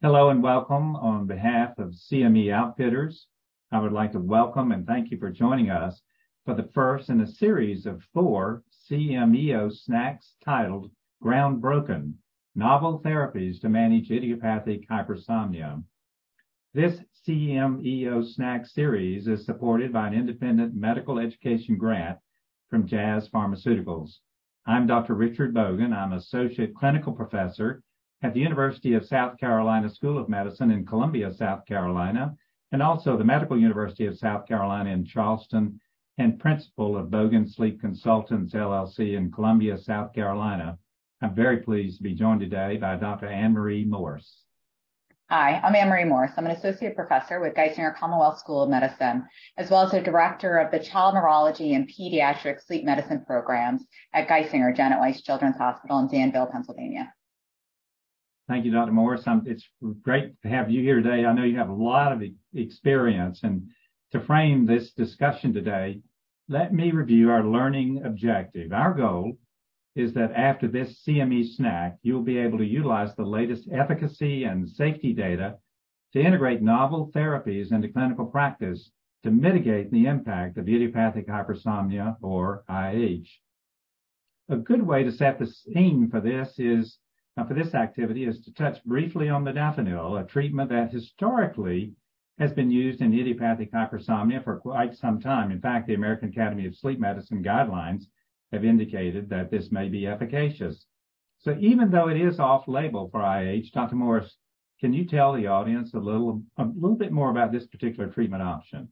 Hello and welcome on behalf of CME Outfitters. I would like to welcome and thank you for joining us for the first in a series of four CMEO snacks titled Groundbroken Novel Therapies to Manage Idiopathic Hypersomnia. This CMEO snack series is supported by an independent medical education grant from Jazz Pharmaceuticals. I'm Dr. Richard Bogan. I'm Associate Clinical Professor at the University of South Carolina School of Medicine in Columbia, South Carolina, and also the Medical University of South Carolina in Charleston, and principal of Bogan Sleep Consultants LLC in Columbia, South Carolina. I'm very pleased to be joined today by Dr. Anne Marie Morse. Hi, I'm Anne Marie Morse. I'm an associate professor with Geisinger Commonwealth School of Medicine, as well as a director of the Child Neurology and Pediatric Sleep Medicine programs at Geisinger Janet Weis Children's Hospital in Danville, Pennsylvania. Thank you, Dr. Morris. It's great to have you here today. I know you have a lot of experience. And to frame this discussion today, let me review our learning objective. Our goal is that after this CME snack, you'll be able to utilize the latest efficacy and safety data to integrate novel therapies into clinical practice to mitigate the impact of idiopathic hypersomnia or IH. A good way to set the scene for this is now, for this activity is to touch briefly on modafinil, a treatment that historically has been used in idiopathic hypersomnia for quite some time. In fact, the American Academy of Sleep Medicine guidelines have indicated that this may be efficacious. So even though it is off-label for IH, Dr. Morris, can you tell the audience a little, a little bit more about this particular treatment option?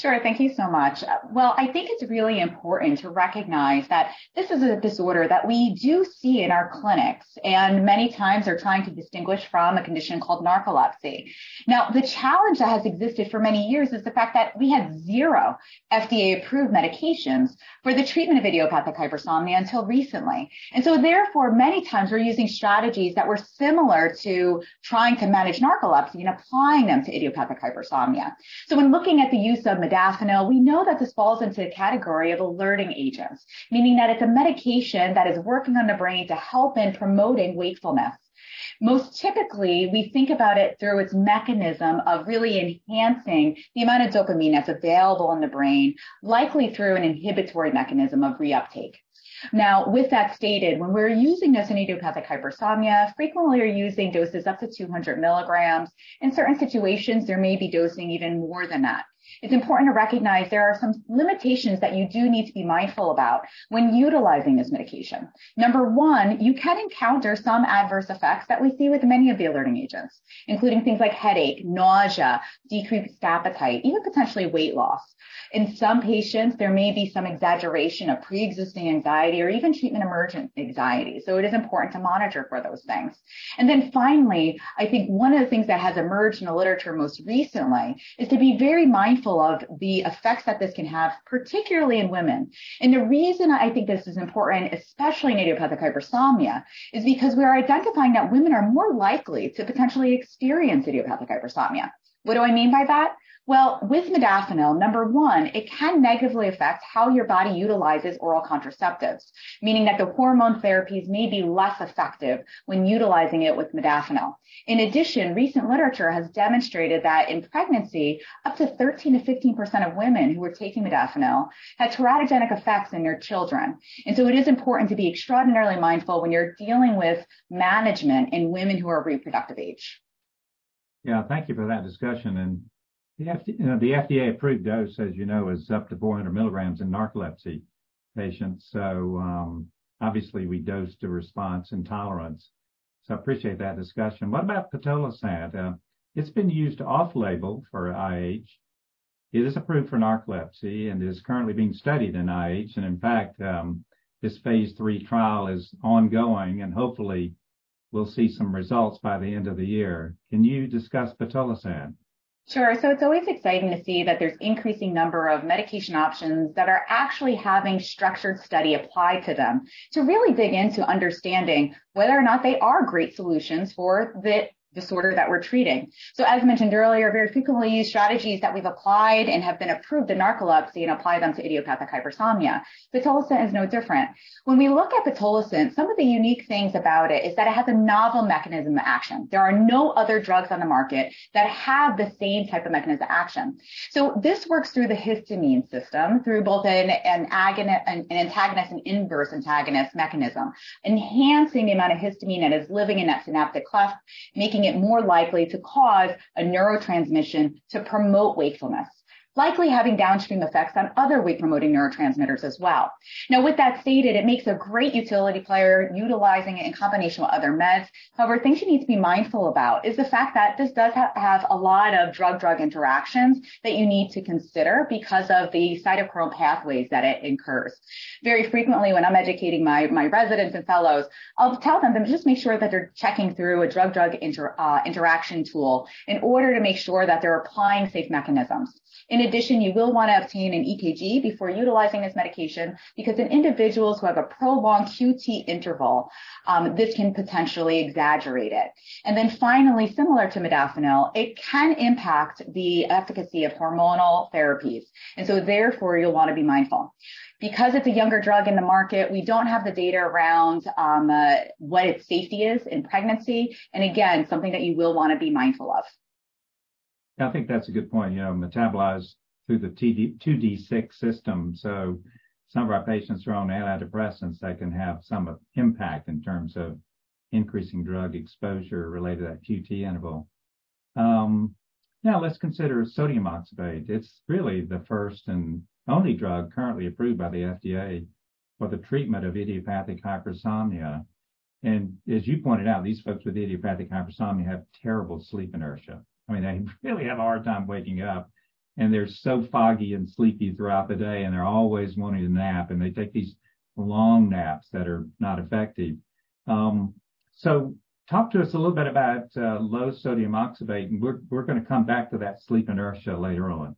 Sure. Thank you so much. Well, I think it's really important to recognize that this is a disorder that we do see in our clinics and many times are trying to distinguish from a condition called narcolepsy. Now, the challenge that has existed for many years is the fact that we had zero FDA approved medications for the treatment of idiopathic hypersomnia until recently. And so therefore, many times we're using strategies that were similar to trying to manage narcolepsy and applying them to idiopathic hypersomnia. So when looking at the use of modafinil, we know that this falls into the category of alerting agents, meaning that it's a medication that is working on the brain to help in promoting wakefulness. Most typically, we think about it through its mechanism of really enhancing the amount of dopamine that's available in the brain, likely through an inhibitory mechanism of reuptake. Now, with that stated, when we're using this in idiopathic hypersomnia, frequently we're using doses up to 200 milligrams. In certain situations, there may be dosing even more than that it's important to recognize there are some limitations that you do need to be mindful about when utilizing this medication. Number one, you can encounter some adverse effects that we see with many of the alerting agents, including things like headache, nausea, decreased appetite, even potentially weight loss. In some patients, there may be some exaggeration of pre-existing anxiety or even treatment emergent anxiety. So it is important to monitor for those things. And then finally, I think one of the things that has emerged in the literature most recently is to be very mindful of the effects that this can have, particularly in women. And the reason I think this is important, especially in idiopathic hypersomnia, is because we're identifying that women are more likely to potentially experience idiopathic hypersomnia. What do I mean by that? Well, with modafinil, number one, it can negatively affect how your body utilizes oral contraceptives, meaning that the hormone therapies may be less effective when utilizing it with modafinil. In addition, recent literature has demonstrated that in pregnancy, up to 13 to 15% of women who were taking modafinil had teratogenic effects in their children. And so it is important to be extraordinarily mindful when you're dealing with management in women who are reproductive age. Yeah, thank you for that discussion. And the, FDA, you know, the FDA approved dose, as you know, is up to 400 milligrams in narcolepsy patients. So um, obviously we dose to response and tolerance. So I appreciate that discussion. What about pitolisant? Uh, it's been used off-label for IH. It is approved for narcolepsy and is currently being studied in IH. And in fact, um, this phase three trial is ongoing and hopefully we'll see some results by the end of the year. Can you discuss pitolisant? Sure. So it's always exciting to see that there's increasing number of medication options that are actually having structured study applied to them to really dig into understanding whether or not they are great solutions for the disorder that we're treating. So as mentioned earlier, very frequently used strategies that we've applied and have been approved in narcolepsy and apply them to idiopathic hypersomnia. Pitolisant is no different. When we look at pitolisant, some of the unique things about it is that it has a novel mechanism of action. There are no other drugs on the market that have the same type of mechanism of action. So this works through the histamine system, through both an, an, agonist, an, an antagonist and inverse antagonist mechanism, enhancing the amount of histamine that is living in that synaptic cleft, making it more likely to cause a neurotransmission to promote wakefulness likely having downstream effects on other wake promoting neurotransmitters as well. Now, with that stated, it makes a great utility player utilizing it in combination with other meds. However, things you need to be mindful about is the fact that this does ha- have a lot of drug drug interactions that you need to consider because of the cytochrome pathways that it incurs. Very frequently, when I'm educating my, my residents and fellows, I'll tell them to just make sure that they're checking through a drug drug inter, uh, interaction tool in order to make sure that they're applying safe mechanisms. In addition, you will want to obtain an EKG before utilizing this medication because in individuals who have a prolonged QT interval, um, this can potentially exaggerate it. And then finally, similar to modafinil, it can impact the efficacy of hormonal therapies. And so therefore, you'll want to be mindful. Because it's a younger drug in the market, we don't have the data around um, uh, what its safety is in pregnancy. And again, something that you will want to be mindful of. I think that's a good point. You know, metabolized through the TD, 2D6 system. So some of our patients are on antidepressants that can have some impact in terms of increasing drug exposure related to that QT interval. Um, now let's consider sodium oxybate. It's really the first and only drug currently approved by the FDA for the treatment of idiopathic hypersomnia. And as you pointed out, these folks with idiopathic hypersomnia have terrible sleep inertia. I mean, they really have a hard time waking up and they're so foggy and sleepy throughout the day and they're always wanting to nap and they take these long naps that are not effective. Um, so talk to us a little bit about uh, low sodium oxybate and we're, we're going to come back to that sleep inertia later on.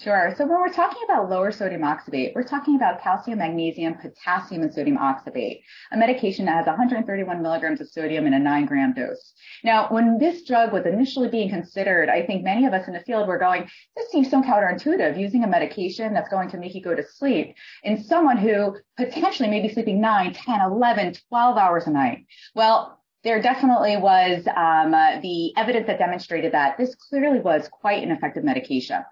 Sure. So when we're talking about lower sodium oxybate, we're talking about calcium, magnesium, potassium, and sodium oxybate, a medication that has 131 milligrams of sodium in a nine gram dose. Now, when this drug was initially being considered, I think many of us in the field were going, this seems so counterintuitive using a medication that's going to make you go to sleep in someone who potentially may be sleeping 9, 10, 11, 12 hours a night. Well, there definitely was um, uh, the evidence that demonstrated that this clearly was quite an effective medication.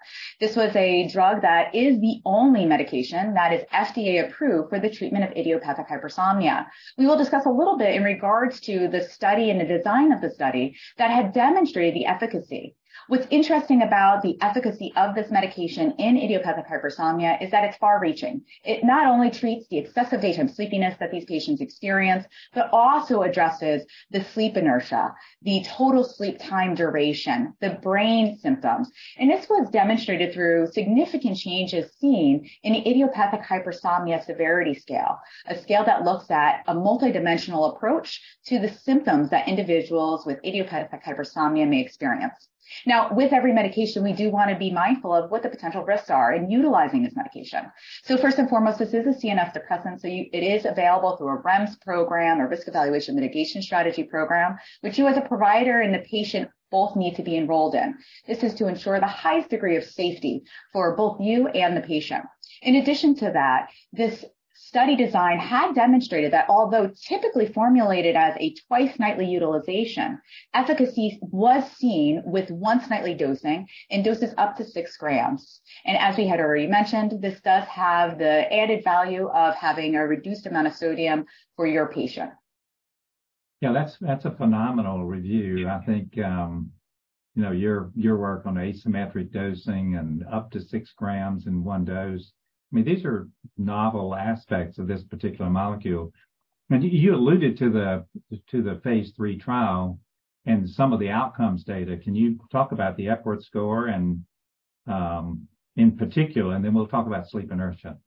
This was a drug that is the only medication that is FDA approved for the treatment of idiopathic hypersomnia. We will discuss a little bit in regards to the study and the design of the study that had demonstrated the efficacy. What's interesting about the efficacy of this medication in idiopathic hypersomnia is that it's far reaching. It not only treats the excessive daytime sleepiness that these patients experience, but also addresses the sleep inertia, the total sleep time duration, the brain symptoms. And this was demonstrated through significant changes seen in the idiopathic hypersomnia severity scale, a scale that looks at a multidimensional approach to the symptoms that individuals with idiopathic hypersomnia may experience. Now, with every medication, we do want to be mindful of what the potential risks are in utilizing this medication. So first and foremost, this is a CNS depressant. So you, it is available through a REMS program or risk evaluation mitigation strategy program, which you as a provider and the patient both need to be enrolled in. This is to ensure the highest degree of safety for both you and the patient. In addition to that, this study design had demonstrated that although typically formulated as a twice nightly utilization, efficacy was seen with once nightly dosing in doses up to six grams. And as we had already mentioned, this does have the added value of having a reduced amount of sodium for your patient. Yeah, that's that's a phenomenal review. I think um, you know your your work on asymmetric dosing and up to six grams in one dose I mean, these are novel aspects of this particular molecule. And you alluded to the to the phase three trial and some of the outcomes data. Can you talk about the Epworth score and um, in particular, and then we'll talk about sleep inertia.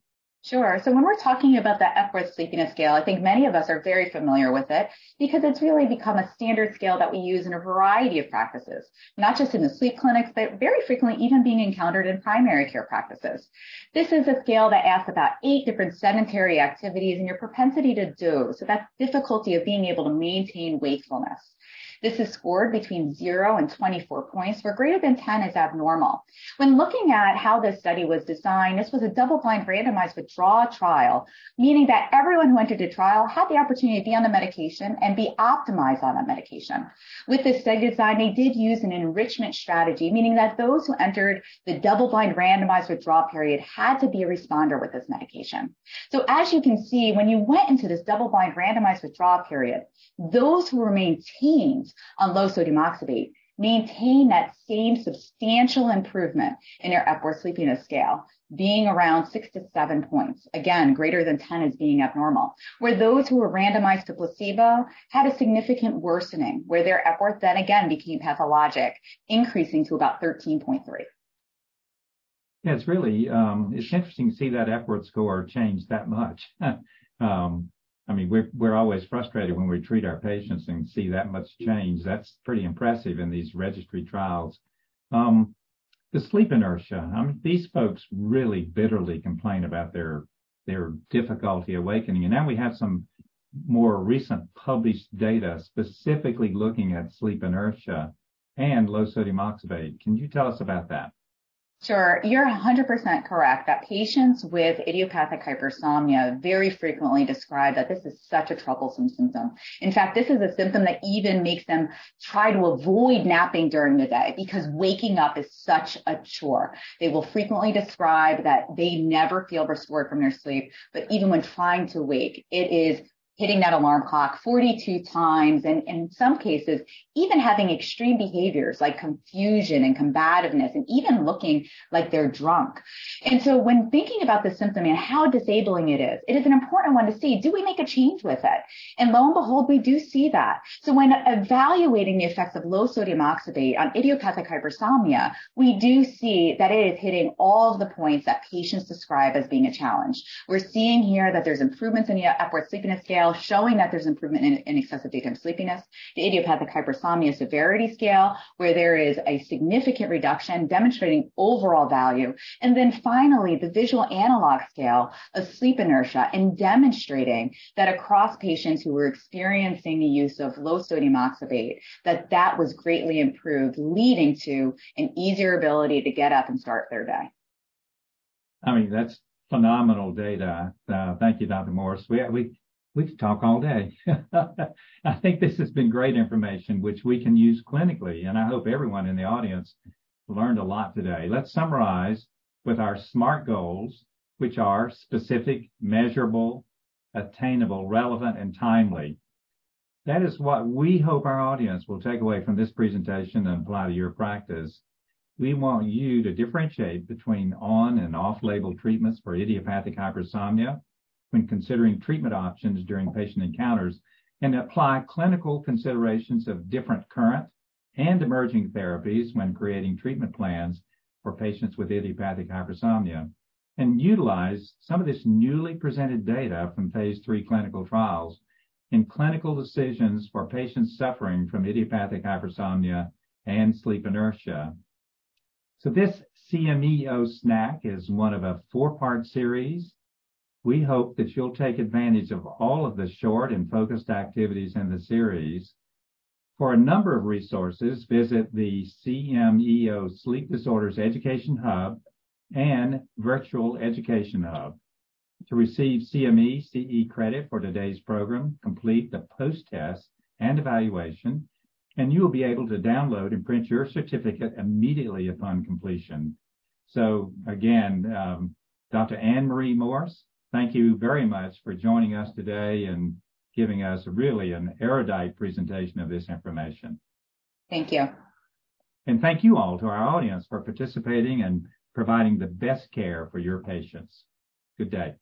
Sure. So when we're talking about the Epworth Sleepiness Scale, I think many of us are very familiar with it because it's really become a standard scale that we use in a variety of practices, not just in the sleep clinics, but very frequently even being encountered in primary care practices. This is a scale that asks about eight different sedentary activities and your propensity to doze. So that's difficulty of being able to maintain wakefulness. This is scored between 0 and 24 points, where greater than 10 is abnormal. When looking at how this study was designed, this was a double-blind randomized withdrawal trial, meaning that everyone who entered the trial had the opportunity to be on the medication and be optimized on that medication. With this study design, they did use an enrichment strategy, meaning that those who entered the double-blind randomized withdrawal period had to be a responder with this medication. So as you can see, when you went into this double-blind randomized withdrawal period, those who were maintained on low sodium oxybate maintain that same substantial improvement in your Epworth Sleepiness Scale, being around six to seven points. Again, greater than 10 is being abnormal. Where those who were randomized to placebo had a significant worsening, where their Epworth then again became pathologic, increasing to about 13.3. Yeah, it's really um, it's interesting to see that Epworth score change that much. um, I mean, we're always frustrated when we treat our patients and see that much change. That's pretty impressive in these registry trials. Um, the sleep inertia. I mean, these folks really bitterly complain about their their difficulty awakening, and now we have some more recent published data specifically looking at sleep inertia and low sodium oxybate. Can you tell us about that? Sure. You're 100% correct that patients with idiopathic hypersomnia very frequently describe that this is such a troublesome symptom. In fact, this is a symptom that even makes them try to avoid napping during the day because waking up is such a chore. They will frequently describe that they never feel restored from their sleep, but even when trying to wake, it is hitting that alarm clock 42 times and in some cases even having extreme behaviors like confusion and combativeness and even looking like they're drunk. And so when thinking about the symptom and how disabling it is, it is an important one to see, do we make a change with it? And lo and behold, we do see that. So when evaluating the effects of low sodium oxybate on idiopathic hypersomnia, we do see that it is hitting all of the points that patients describe as being a challenge. We're seeing here that there's improvements in the Epworth sleepiness scale showing that there's improvement in, in excessive daytime sleepiness, the idiopathic hypersomnia severity scale, where there is a significant reduction demonstrating overall value. And then finally, the visual analog scale of sleep inertia and demonstrating that across patients who were experiencing the use of low sodium oxybate, that that was greatly improved, leading to an easier ability to get up and start their day. I mean, that's phenomenal data. Uh, thank you, Dr. Morris. We, we we could talk all day. I think this has been great information, which we can use clinically, and I hope everyone in the audience learned a lot today. Let's summarize with our SMART goals, which are specific, measurable, attainable, relevant, and timely. That is what we hope our audience will take away from this presentation and apply to your practice. We want you to differentiate between on and off-label treatments for idiopathic hypersomnia when considering treatment options during patient encounters and apply clinical considerations of different current and emerging therapies when creating treatment plans for patients with idiopathic hypersomnia and utilize some of this newly presented data from phase three clinical trials in clinical decisions for patients suffering from idiopathic hypersomnia and sleep inertia. So this CMEO snack is one of a four-part series we hope that you'll take advantage of all of the short and focused activities in the series. For a number of resources, visit the CMEO Sleep Disorders Education Hub and Virtual Education Hub. To receive CME CE credit for today's program, complete the post-test and evaluation, and you will be able to download and print your certificate immediately upon completion. So again, um, Dr. Anne Marie Morse, Thank you very much for joining us today and giving us really an erudite presentation of this information. Thank you. And thank you all to our audience for participating and providing the best care for your patients. Good day.